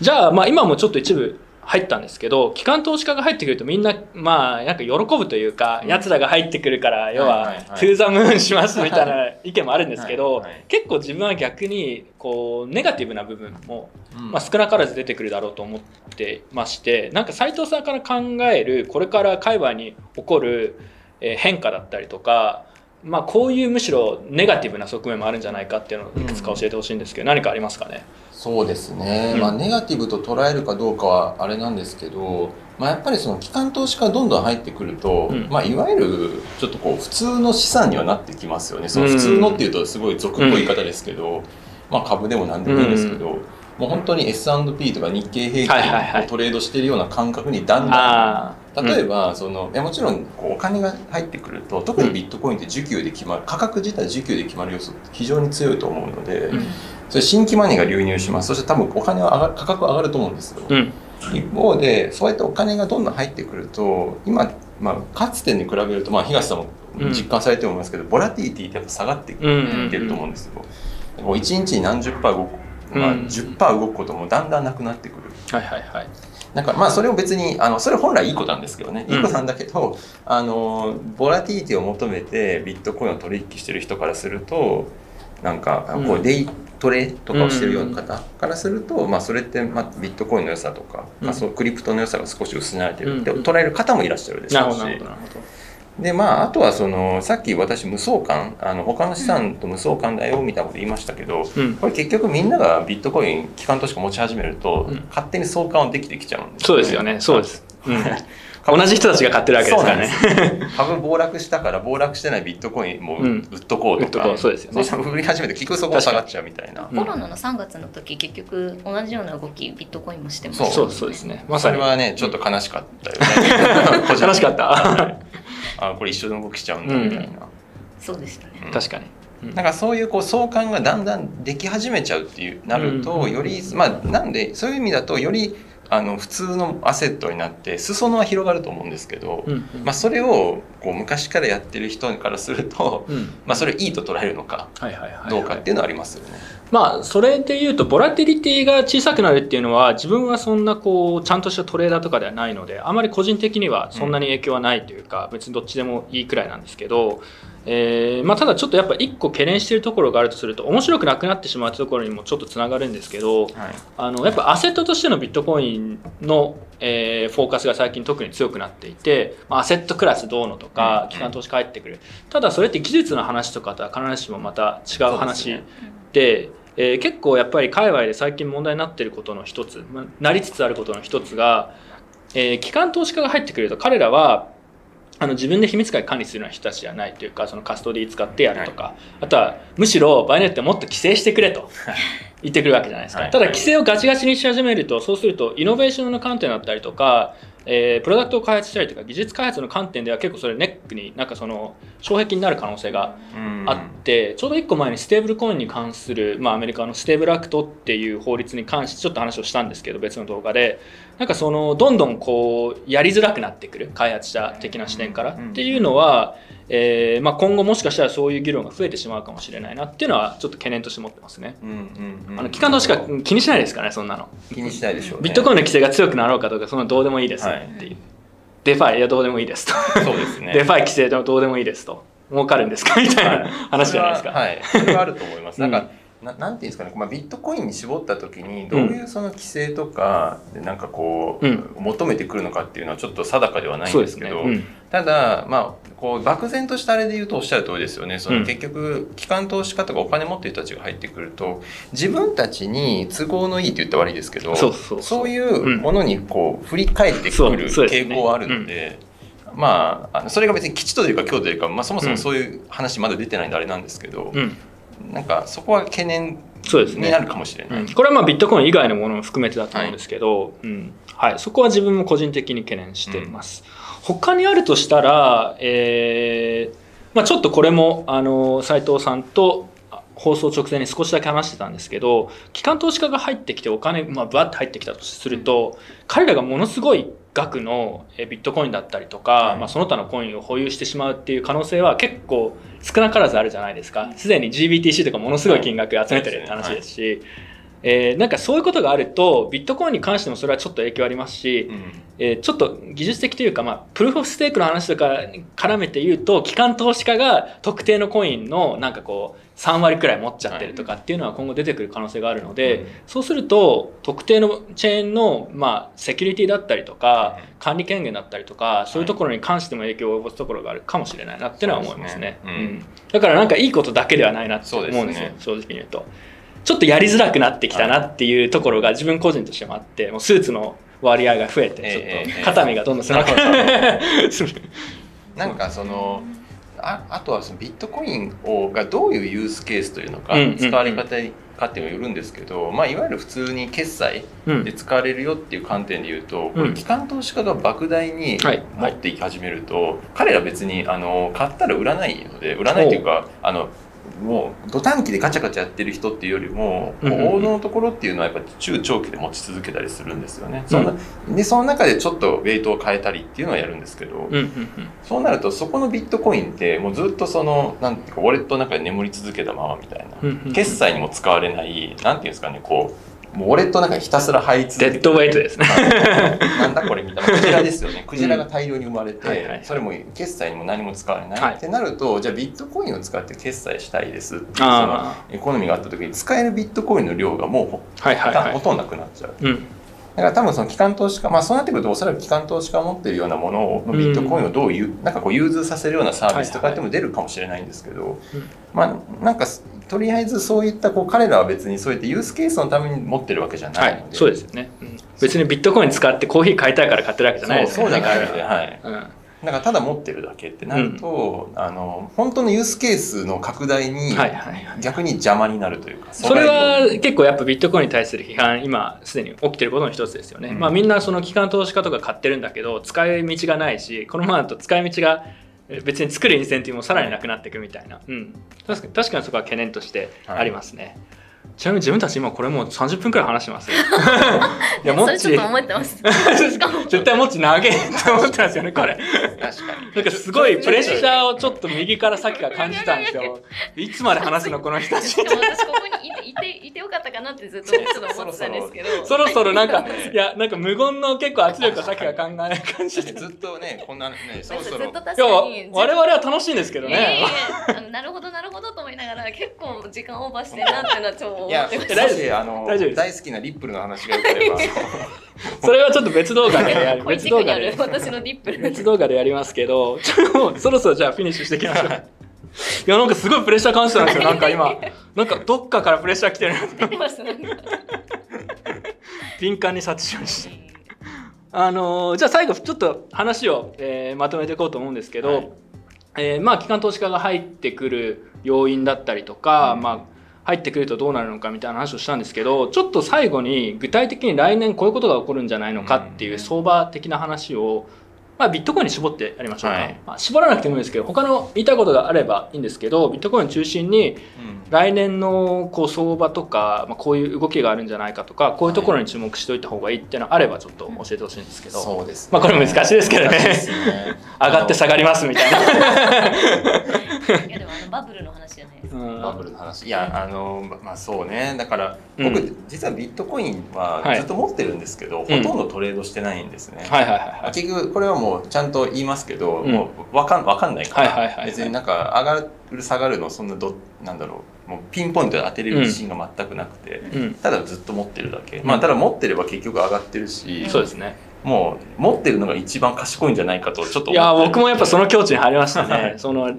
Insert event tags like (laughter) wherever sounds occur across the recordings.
じゃあ、まあ今もちょっと一部入ったんですけど、機関投資家が入ってくるとみんな、まあなんか喜ぶというか、うん。奴らが入ってくるから、要は、トゥーザムーンしますみたいな意見もあるんですけどはいはい、結構自分は逆に、こう、ネガティブな部分も、うん。まあ、少なからず出てくるだろうと思ってましてなんか斉藤さんから考えるこれから海外に起こるえー変化だったりとか、まあ、こういうむしろネガティブな側面もあるんじゃないかっていうのをいくつか教えてほしいんですけど、何かありますかね？そうですね、うん。まあ、ネガティブと捉えるかどうかはあれなんですけど、まあ、やっぱりその機関投資家がどんどん入ってくると、うん。まあ、いわゆるちょっとこう普通の資産にはなってきますよね。そのうん。普通のっていうとすごい俗っぽい言い方ですけど、まあ、株でも何でもいいんですけど、もう本当に S&P とか日経平均をトレードしてるような感覚にだんだん例えば、そのいやもちろんこうお金が入ってくると特にビットコインって需給で決まる価格自体需給で決まる要素って非常に強いと思うので、うんそれ新規マネーが流入します。そして多分お金は上がる価格は上がると思うんですよ、うん。一方でそうやってお金がどんどん入ってくると今、まあ、かつてに比べると、まあ、東さんも実感されてると思いますけど、ボラティリティってやっぱ下がってきてうんると思うんですよ、もう1日に何十パー動く、まあ、うん。10%動くこともだんだんなくなってくる。はいはいはい。なんかまあそれを別にあのそれ本来いいことなんですけどね、うん。いいことなんだけどあのボラティリティを求めてビットコインを取引してる人からするとなんかこううんデイトレとかをしてるような方からすると、まあ、それってまあビットコインの良さとか、うん。まあ、そうクリプトの良さが少し失われてるってうん捉える方もいらっしゃるでしょうし。でまああとはそのさっき私無相関あの他の資産と無相関だよみたいなこと言いましたけど、うん。これ結局みんながビットコイン機関投資家持ち始めると、うん。勝手に相関はできてきちゃうんですそうですよね。そうです、うん、(laughs) 同じ人たちが買ってるわけですからね。株暴落したから暴落してないビットコインもうん。売っとこうとか、売っとこう。そうですよね。売り始めて結局そこも下がっちゃうみたいな。うんコロナの3月の時結局同じような動きビットコインもしてましそうたそうそうですね。まさに。それはねちょっと悲しかったよね。(laughs) 楽しかった。(laughs) あこれ一緒の動きしちゃうんだみたいな、そうでしたね。うん。確かに。なんかそういうこう相関がだんだんでき始めちゃうっていうなると、うん。よりまあなんでそういう意味だとよりあの普通のアセットになって裾野は広がると思うんですけど、うんうん。まあ、それをこう昔からやってる人からすると、うん。まあ、それをいいと捉えるのかどうかっていうのはありますよね。まあそれで言うとボラティリティが小さくなるっていうのは自分はそんなこうちゃんとしたトレーダーとかではないのであまり個人的にはそんなに影響はないというか、別にどっちでもいいくらいなんですけど、えーまあ、ただちょっとやっぱ一個懸念しているところがあるとすると面白くなくなってしまうところにもちょっとつながるんですけどはい。あのやっぱアセットとしてのビットコインの、えーフォーカスが最近特に強くなっていて、まあ、アセットクラスどうのとうん。か機関投資家入ってくる。ただそれって技術の話とかとは必ずしもまた違う話で、えー結構やっぱり海外で最近問題になっていることの一つ、まあなりつつあることの一つが、えー機関投資家が入ってくると彼らはあの自分で秘密鍵管理するような人たちじゃないというかそのカストディ使ってやるとか、あとはむしろ場合によってはもっと規制してくれと。言ってくるわけじゃないですか、はい。ただ規制をガチガチにし始めるとそうするとイノベーションの観点だったりとか、えープロダクトを開発したりとか技術開発の観点では結構それネックになんかその障壁になる可能性がうん。あって、ちょうど1個前にステーブルコインに関する、まあ、アメリカのステーブルアクトっていう法律に関してちょっと話をしたんですけど別の動画でなんかそのどんどんこうやりづらくなってくる開発者的な視点からうんっていうのは、えーまあ、今後もしかしたらそういう議論が増えてしまうかもしれないなっていうのはちょっと懸念として持ってますね。あの機関投資家気にしないですからねそんなの。気にしないでしょう、ね、ビットコインの規制が強くなろうかとかそんなどうでもいいですっていう。デファイいやどうでもいいですと。そうですねデファイ規制でもどうでもいいですと。儲かるんですか？みたいな話じゃないですか。はい、それはあると思います。うんなんか、ななんていうんですかね、まあ、ビットコインに絞った時にどういうその規制とかでなんかこう、うん。求めてくるのかっていうのはちょっと定かではないんですけど、うん。ただまあこう漠然としたあれで言うとおっしゃる通りですよね。その、うん。結局機関投資家とかお金持ってる人たちが入ってくると自分たちに都合のいいって言ったら悪いですけどそういうものにこう振り返ってくる傾向はあるので。まあ、それが別に吉というか強というか、まあ、そもそもそういう話まだ出てないんであれなんですけど、うん、なんかそこは懸念そうですね。になるかもしれない。うん。これはまあビットコイン以外のものも含めてだと思うんですけど、うん。はい、そこは自分も個人的に懸念しています。他にあるとしたら、えーまあ、ちょっとこれもあの斉藤さんとあ放送直前に少しだけ話してたんですけど機関投資家が入ってきてお金、まあ、バッて入ってきたとすると彼らがものすごい額のえビットコインだったりとか、はい。まあ、その他のコインを保有してしまうっていう可能性は結構少なからずあるじゃないですか。すでに GBTC とかものすごい金額集めてるって話ですし、えーなんかそういうことがあるとビットコインに関してもそれはちょっと影響ありますし、えーちょっと技術的というか、まあ、プルーフ・オフ・ステークの話とか絡めて言うと機関投資家が特定のコインのなんかこう3割くらい持っちゃってるとかっていうのは今後出てくる可能性があるので、うん。そうすると特定のチェーンの、まあ、セキュリティだったりとかうん。管理権限だったりとかそういうところに関しても影響を及ぼすところがあるかもしれないなっていうのは思いますね。すね。うん。だからなんかいいことだけではないなって思うんですよね。正直に言うと。ちょっとやりづらくなってきたなっていうところが自分個人としてもあってもうスーツの割合が増えてええちょっと肩身がどんどん狭くなる (laughs) なんかそのああとはそのビットコインをがどういうユースケースというのか、使われ方かっていうのによるんですけど、まあ、いわゆる普通に決済うん。で使われるよっていう観点で言うと、これうん機関投資家が莫大にはい。持っていき始めると、彼ら別にあの買ったら売らないので売らないというかあのもう土短期でガチャガチャやってる人っていうよりも、うんうんうん。王道のところっていうのはやっぱ中長期で持ち続けたりするんですよね。そんなでその中でちょっとウェイトを変えたりっていうのはやるんですけど、うんうんそうなるとそこのビットコインってもうずっとそのなんていうかウォレットの中で眠り続けたままみたいな、うんうんうん。決済にも使われないなんていうんですかねこうもうウォレットの中にひたすら入り続けてデッドウェイトですね。なんだこれみたいな。クジラですよね。クジラが大量に生まれて、はいはいそれも決済にも何も使われない、はい。ってなるとじゃあビットコインを使って決済したいですっていうそのあエコノミーがあった時に使えるビットコインの量がもうはいはいはい。ほとんどなくなっちゃう。うんだから多分その機関投資家、まあそうなってくるとおそらく機関投資家が持っているようなものを、ビットコインをどういう、なんかこう融通させるようなサービスとかっても出るかもしれないんですけど、まあなんかとりあえずそういったこう彼らは別にそういったユースケースのために持ってるわけじゃなはいいの、で、そうですよね。うん。別にビットコイン使ってコーヒー買いたいから買ってるわけじゃないですそうそうじゃないので、はい。うんだからただ持ってるだけってなると、あの本当のユースケースの拡大にはいはいはい逆に邪魔になるというか、それは結構やっぱビットコインに対する批判今すでに起きてることの一つですよね、うん。まあみんなその機関投資家とか買ってるんだけど使い道がないしこのままだと使い道がえ別に作るインセンティブもさらになくなっていくみたいな、うん、確かに確かにそこは懸念としてありますね、ちなみに自分たち今これもう30分くらい話してますよ (laughs) いやもっちそれちょっと思ってます。(laughs) 絶対もっち長えって思ってますよねこれ確かになんかすごいプレッシャーをちょっと右から先から感じたんですよいつまで話すのこの人たち私ここにいていていてよかったかなってずっとちょっと思ってたんですけど。(laughs) そろそろなんか、いや、なんか無言の結構圧力をさっきから考える感じで。いずっとねこんなねそろそろずっと確や。我々は楽しいんですけどね。やあのなるほどなるほどと思いながら結構時間オーバーしてるなっていうのはち思いやってまし大丈夫もしあの大丈夫大好きなリップルの話がよければそれはちょっと別動画でやる。別動画で。る私のディップル。別動画でやりますけど、ちょっともうそろそろじゃあフィニッシュしていきましょう。(laughs) いや、なんかすごいプレッシャー感じたんですよ。なんか今、(laughs) なんかどっかからプレッシャー来てるなって。敏感に察知しました。あのーじゃあ最後ちょっと話を、えーまとめていこうと思うんですけど、はいえーまあ機関投資家が入ってくる要因だったりとか、うんまあ入ってくるとどうなるのかみたいな話をしたんですけどちょっと最後に具体的に来年こういうことが起こるんじゃないのかっていう相場的な話を、まあ、ビットコインに絞ってやりましょうか、はい。まあ、絞らなくてもいいですけど他の言いたいことがあればいいんですけどビットコインを中心に来年のこう相場とか、まあ、こういう動きがあるんじゃないかとかこういうところに注目しておいた方がいいっていうのがあればちょっと教えてほしいんですけど、そうですね。まあこれ難しいですけどね。ね。上がって下がりますみたいな。い。(laughs) (laughs) やでもあのバブルバブルの話。いやあのままあそうね。だからうん。僕、実はビットコインははい。ずっと持ってるんですけど、ほとんどトレードしてないんですね、はいはいはいはい。結局これはもうちゃんと言いますけど、うん。もうわかんわかんないから、はいはいはいはい。別になんか上がる下がるのそんなどなんだろう。もうピンポイントで当てれる自信が全くなくて、うん、ただずっと持ってるだけ、ん。まあただ持ってれば結局上がってるし、そうですね。もう持ってるのが一番賢いんじゃないかとちょっといや僕もやっぱその境地に入りましたはね。い (laughs) その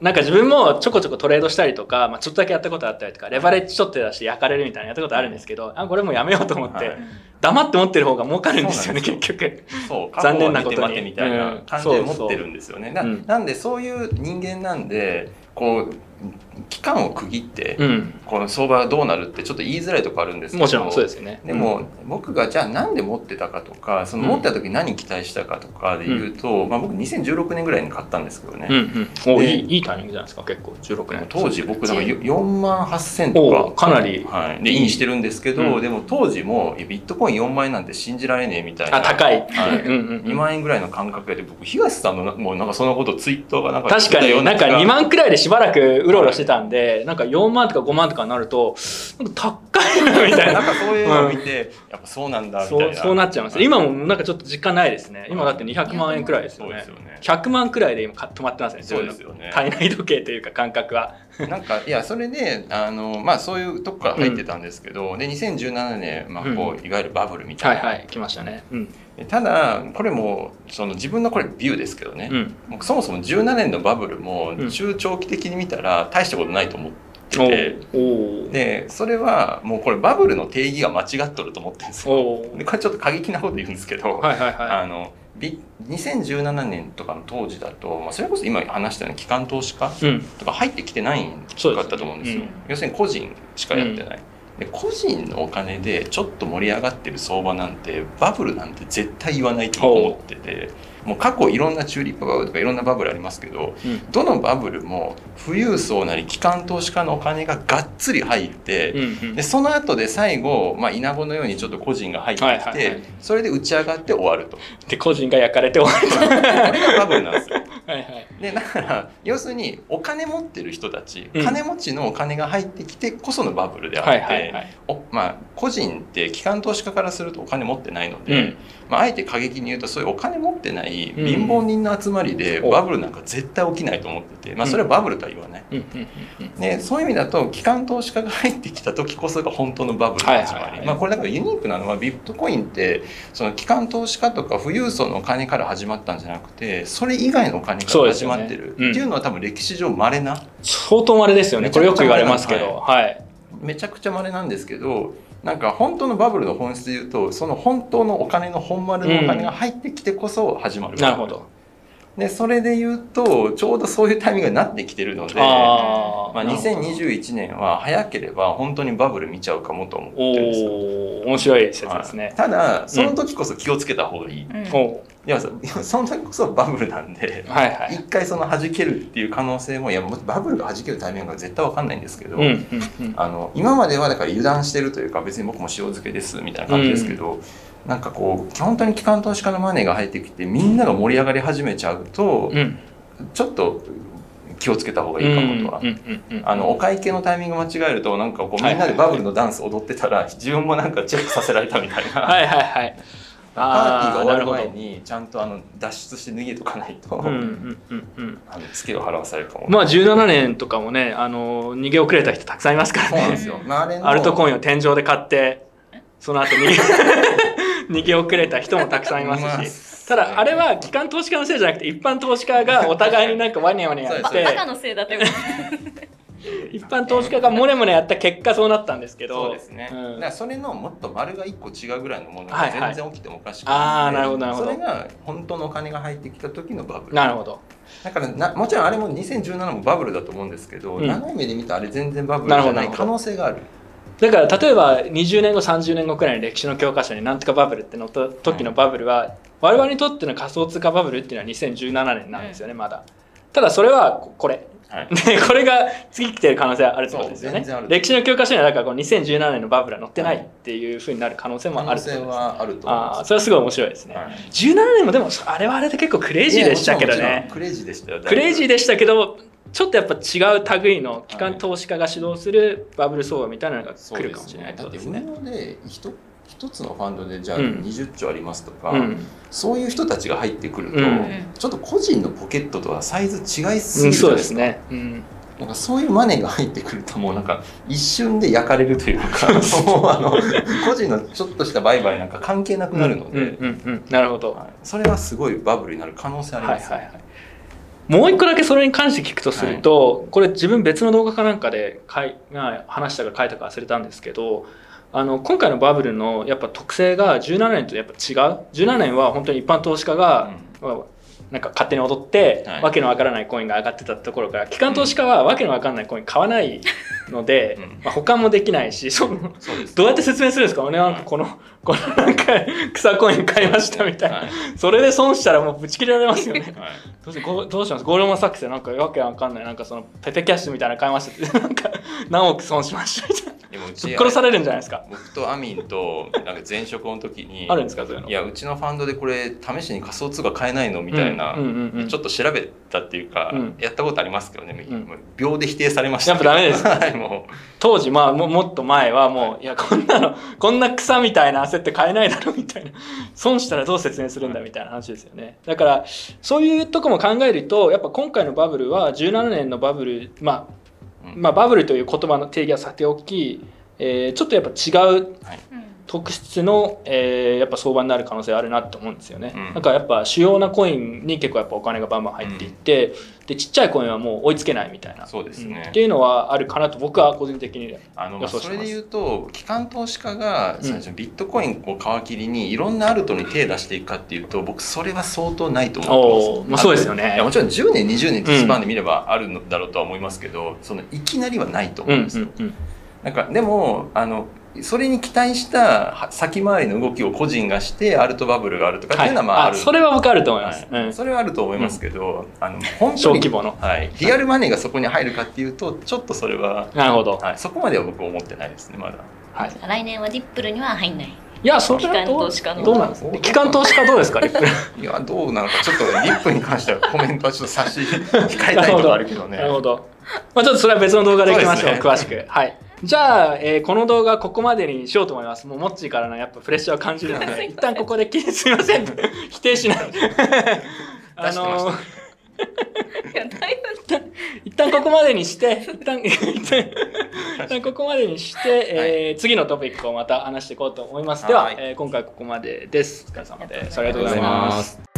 なんか自分もちょこちょこトレードしたりとか、まあ、ちょっとだけやったことあったりとかレバレッジちょっと出して焼かれるみたいなやったことあるんですけどあこれもうやめようと思って、はい。黙って持ってる方が儲かるんですよね結局。そう残念なことに。みたいな感じで持ってるんですよね、なんでそういう人間なんでこう期間を区切って、うん、この相場がどうなるってちょっと言いづらいとこあるんですけどもちろんそうですよね。でも、僕がじゃあなんで持ってたかとかそのうん。持った時何期待したかとかで言うと、まあ、僕2016年ぐらいに買ったんですけどね、うん。うん、おでいいいいタイミングじゃないですか結構。16年。当時僕なんかよ4万8000おとかかなりはい、でインしてるんですけど、うん。でも当時もビットコイン4万円なんて信じられねえみたいなあ高い、はい。うんうんうん2万円ぐらいの感覚で僕東さんのなもうなんかそのことツイートがなんか確かになんか2万万くらいでしばらくうろうろしてたんでなんか4万とか5万とかになるとなんか高いなみたいな。なんかそういうのを見て、やっぱそうなんだみたいな。そうそうなっちゃいます。今もなんかちょっと実感ないですね。今だって200万円くらいですよね。そうですよね。100万くらいで今か止まってますねそうですよね。体内時計というか感覚は。なんかいやそれであの、まあ、そういうとこから入ってたんですけど、で2017年、まあこういわゆるバブルみたな、はいいはい来ましたね。うんただこれもその自分のこれビューですけどね、うん。そもそも17年のバブルもうん。中長期的に見たら大したことないと思っておて、おおでそれはもうこれバブルの定義が間違っとると思ってるんですよ。おでこれちょっと過激なこと言うんですけど、はいはいはあのび2017年とかの当時だと、まあ、それこそ今話したような機関投資家とか入ってきてないんそうですかったと思うんですよ。うん。要するに個人しかやってない。で個人のお金でちょっと盛り上がってる相場なんてバブルなんて絶対言わないと思っててもう過去いろんなチューリップバブルとかいろんなバブルありますけどうん。どのバブルも富裕層なり機関投資家のお金ががっつり入って、うんうん。でその後で最後、まあ、稲子のようにちょっと個人が入ってきて、それで打ち上がって終わると。で個人が焼かれて終わりこれがバブルなんですよ。(laughs) はいはいでだから要するにお金持ってる人たち、うん。金持ちのお金が入ってきてこそのバブルであって、はいはいはい。おまあ、個人って機関投資家からするとお金持ってないので、うん。まあ、あえて過激に言うとそういうお金持ってないうん。貧乏人の集まりでおバブルなんか絶対起きないと思ってて、まあ、それはバブルとは言わない。でそういう意味だと機関投資家が入ってきた時こそが本当のバブルの始まり、はいはいはい。まあ、これだからユニークなのはビットコインってその機関投資家とか富裕層のお金から始まったんじゃなくてそれ以外のお金から始まってる、そうですよねうん。っていうのは多分歴史上稀な。相当稀ですよね。これよく言われますけど。はい。めちゃくちゃ稀なんですけどなんか本当のバブルの本質で言うとその本当のお金の本丸のお金が入ってきてこそ始まる、なるほどでそれで言うとちょうどそういうタイミングになってきてるのでまあ、あーなるほど。2021年は早ければ本当にバブル見ちゃうかもと思っておるんですよ。お面白い説ですね。はい。ただその時こそ気をつけた方がいい、いうん。おやそその時こそバブルなんではいはい。一回その弾けるっていう可能性もいやバブルが弾けるタイミングが絶対わかんないんですけど、うんうんうん。あの今まではだから油断してるというか別に僕も塩漬けですみたいな感じですけど、なんかこう本当に機関投資家のマネーが入ってきてみんなが盛り上がり始めちゃうと、うん。ちょっと気をつけた方がいいかもとは。あのお会計のタイミング間違えるとなんかこうみんなでバブルのダンス踊ってたら自分もなんかチェックさせられたみたいな、はいはいはい。パーティーが終わる前にちゃんとあの脱出して脱げとかないと、を払わされるかも。まあ17年とかもねあの逃げ遅れた人たくさんいますからね。まあ、アルトコインを天井で買ってその後逃げ (laughs) 逃げ遅れた人もたくさんいますし、ただあれは機関投資家のせいじゃなくて一般投資家が (laughs) お互いになんかワニャワニャやっそうバてカのせいだって (laughs) 一般投資家がモネモネやった結果そうなったんですけど。そうですね、うん。だからそれのもっと丸が1個違うぐらいのものはいはい。が全然起きてもおかしくあーないなるほどなるほど。それが本当のお金が入ってきた時のバブルなるほど。だからなもちろんあれも2017もバブルだと思うんですけど、うん。長い目で見たらあれ全然バブルじゃない可能性があるだから例えば20年後30年後くらいの歴史の教科書になんとかバブルってのと時のバブルは、我々にとっての仮想通貨バブルっていうのは2017年なんですよね、まだ。ただそれはここれ。はい。(laughs) でこれが次来てる可能性はあるってことですよね。歴史の教科書にはだからこの2017年のバブルは載ってないっていうふうになる可能性可もあ能性るってことですはあるとあそれはすごい面白いですね、はい。17年もでもあれはあれで結構クレイジーでしたけどね。クレイジーでしたよ。クレイジーででしたけどちょっとやっぱ違う類の機関投資家が主導するバブル相場みたいなのが来るかもしれないってだって。運用で一一つのファンドでじゃあうん。20兆ありますとか、うん。そういう人たちが入ってくると、うん。ちょっと個人のポケットとはサイズ違いすぎるじゃないですか、ですね。うん、なんかそういうマネーが入ってくるともうなんか一瞬で焼かれるというか (laughs) もうあの個人のちょっとした売買なんか関係なくなるので、うんうんうん、なるほど。はい。それはすごいバブルになる可能性あります、はいはいはい。もう一個だけそれに関して聞くとすると、これ自分別の動画かなんかでかいが話したか書いたか忘れたんですけどあの今回のバブルのやっぱ特性が17年とやっぱ違う。17年は本当に一般投資家が、まあなんか勝手に踊って、はい。わけのわからないコインが上がってたところから機関投資家はわけのわからないコイン買わないので、(laughs) うん。まあ、保管もできないしそのどうやって説明するんですか？俺なんかこのこのなんか草コイン買いましたみたいな、はい。それで損したらもうぶち切れられますよね。はい。どうしどうします？ゴールドマン・サックスでなんかわけわかんないなんかそのペペキャッシュみたいなの買いました。っ (laughs) てなんか何億損しましたみたいなでもうち殺されるんじゃないですか。僕とアミンとなんか前職の時にあるんですかそういうの。いやうちのファンドでこれ試しに仮想通貨買えないのみたいな、ちょっと調べたっていうか、うん。やったことありますけどね、うん。秒で否定されました。やっぱダメです (laughs) はいも当時まあももっと前はもういやこんなのこんな草みたいな焦って買えないだろみたいな。損したらどう説明するんだみたいな話ですよね。だからそういうとこも考えるとやっぱ今回のバブルは17年のバブルまあまあ、バブルという言葉の定義はさておき、えーちょっとやっぱ違う特質の、えーやっぱ相場になる可能性あるなと思うんですよね、うん。だからやっぱ主要なコインに結構やっぱお金がバンバン入っていって、でちっちゃいコインはもう追いつけないみたいな。そうですね。ん。っていうのはあるかなと僕は個人的に予想してそれで言うと機関投資家がん。最初ビットコインを皮切りにいろんなアルトに手出していくかっていうと僕それは相当ないと思ってますまあそうですよいねやもちろん10年20年ってスパンで見ればあるのだろうとは思いますけど、そのいきなりはないと思ううんんですよ、うんうん。なんかでもあのそれに期待したは先回りの動きを個人がしてアルトバブルがあるとかっていうのはまあある、あそれは僕あると思います、はい。うん。それはあると思いますけど、あの本当に小規模の。はい、リアルマネーがそこに入るかっていうとちょっとそれは、なるほど、はい、そこまでは僕は思ってないですねまだ。はい、来年はディップルには入んない。いやそれはどう機関投資家の。どうなんですか？機関投資家どうですか？リップル。(laughs) いやどうなのかちょっとリップに関してはコメントはちょっと差し控えたいところあるけどね。(laughs) なるほど。まあちょっとそれは別の動画でいきましょう、ね。詳しく。はい。じゃあ、えーこの動画はここまでにしようと思います。もうモッチーからのやっぱプレッシャーを感じるので、一旦ここで切り (laughs) すみません。否定しない。(laughs) あのねいや、だいぶ (laughs) 一旦ここまでにして、一旦、一旦ここまでにして、えー次のトピックをまた話していこうと思います。では、はいえー今回ここまでです。お疲れ様です。あありがとうございます。